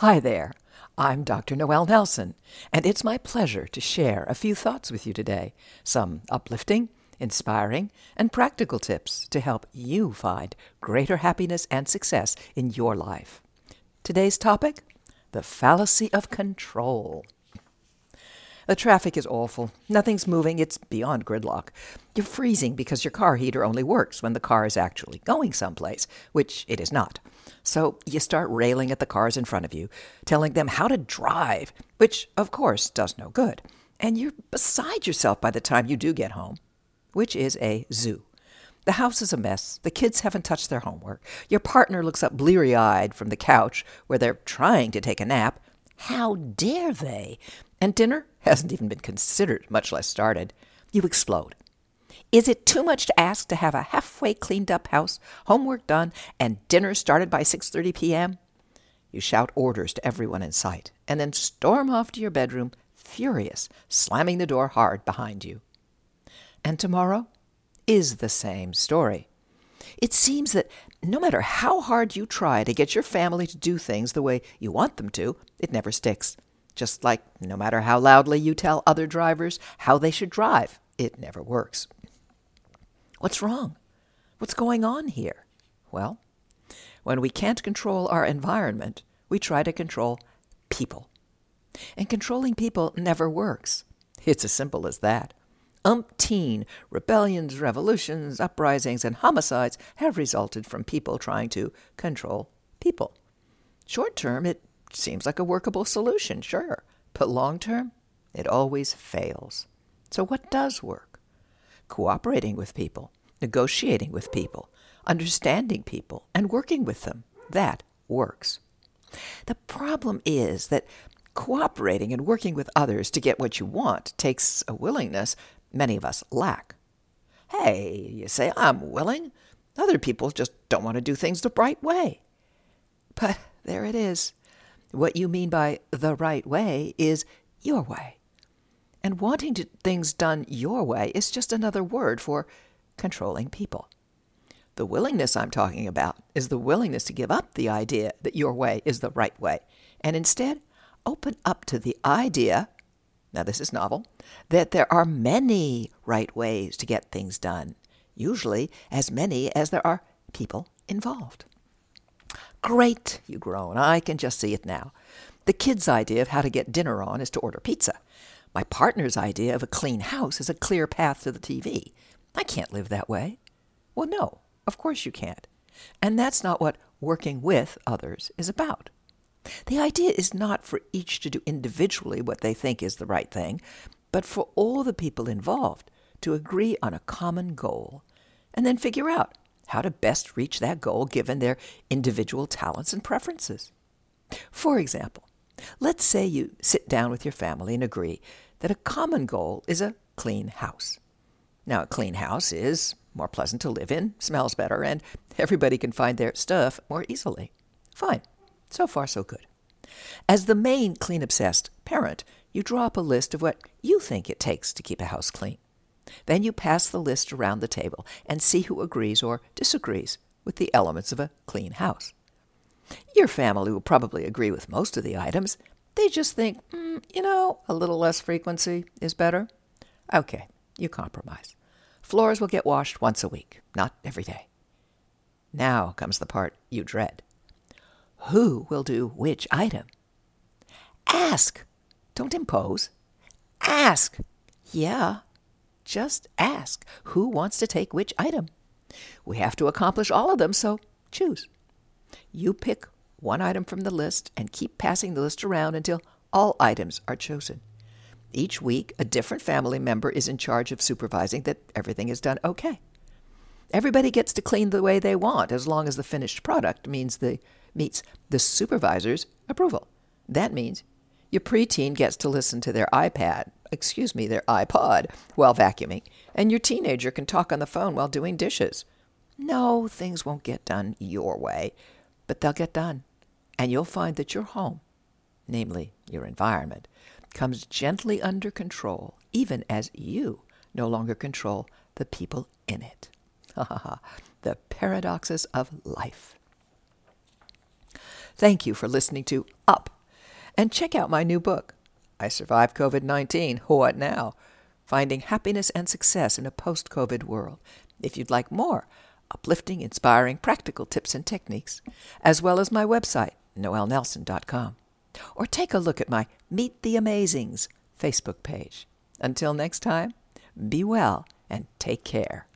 Hi there. I'm Dr. Noel Nelson, and it's my pleasure to share a few thoughts with you today. Some uplifting, inspiring, and practical tips to help you find greater happiness and success in your life. Today's topic the fallacy of control. The traffic is awful. Nothing's moving. It's beyond gridlock. You're freezing because your car heater only works when the car is actually going someplace, which it is not. So you start railing at the cars in front of you, telling them how to drive, which of course does no good. And you're beside yourself by the time you do get home, which is a zoo. The house is a mess. The kids haven't touched their homework. Your partner looks up bleary eyed from the couch where they're trying to take a nap. How dare they? And dinner hasn't even been considered, much less started. You explode. Is it too much to ask to have a halfway cleaned up house, homework done, and dinner started by 6:30 p.m.? You shout orders to everyone in sight and then storm off to your bedroom, furious, slamming the door hard behind you. And tomorrow is the same story. It seems that no matter how hard you try to get your family to do things the way you want them to, it never sticks. Just like no matter how loudly you tell other drivers how they should drive, it never works. What's wrong? What's going on here? Well, when we can't control our environment, we try to control people. And controlling people never works. It's as simple as that. Umpteen rebellions, revolutions, uprisings, and homicides have resulted from people trying to control people. Short term, it seems like a workable solution, sure, but long term, it always fails. So, what does work? cooperating with people, negotiating with people, understanding people, and working with them. That works. The problem is that cooperating and working with others to get what you want takes a willingness many of us lack. Hey, you say, I'm willing. Other people just don't want to do things the right way. But there it is. What you mean by the right way is your way. And wanting to, things done your way is just another word for controlling people. The willingness I'm talking about is the willingness to give up the idea that your way is the right way and instead open up to the idea now this is novel that there are many right ways to get things done, usually as many as there are people involved. Great, you groan. I can just see it now. The kid's idea of how to get dinner on is to order pizza. My partner's idea of a clean house is a clear path to the TV. I can't live that way. Well, no, of course you can't. And that's not what working with others is about. The idea is not for each to do individually what they think is the right thing, but for all the people involved to agree on a common goal and then figure out how to best reach that goal given their individual talents and preferences. For example, Let's say you sit down with your family and agree that a common goal is a clean house. Now, a clean house is more pleasant to live in, smells better, and everybody can find their stuff more easily. Fine. So far, so good. As the main clean obsessed parent, you draw up a list of what you think it takes to keep a house clean. Then you pass the list around the table and see who agrees or disagrees with the elements of a clean house. Your family will probably agree with most of the items. They just think, mm, you know, a little less frequency is better. Okay, you compromise. Floors will get washed once a week, not every day. Now comes the part you dread. Who will do which item? Ask. Don't impose. Ask. Yeah, just ask who wants to take which item. We have to accomplish all of them, so choose. You pick one item from the list and keep passing the list around until all items are chosen. Each week, a different family member is in charge of supervising that everything is done okay. Everybody gets to clean the way they want as long as the finished product means the, meets the supervisor's approval. That means your preteen gets to listen to their iPad, excuse me, their iPod, while vacuuming, and your teenager can talk on the phone while doing dishes. No, things won't get done your way but they'll get done. And you'll find that your home, namely your environment, comes gently under control, even as you no longer control the people in it. Ha ha ha. The paradoxes of life. Thank you for listening to Up. And check out my new book, I Survived COVID 19. What now? Finding Happiness and Success in a Post COVID World. If you'd like more uplifting, inspiring, practical tips and techniques, as well as my website, noelnelson.com. Or take a look at my Meet the Amazings Facebook page. Until next time, be well and take care.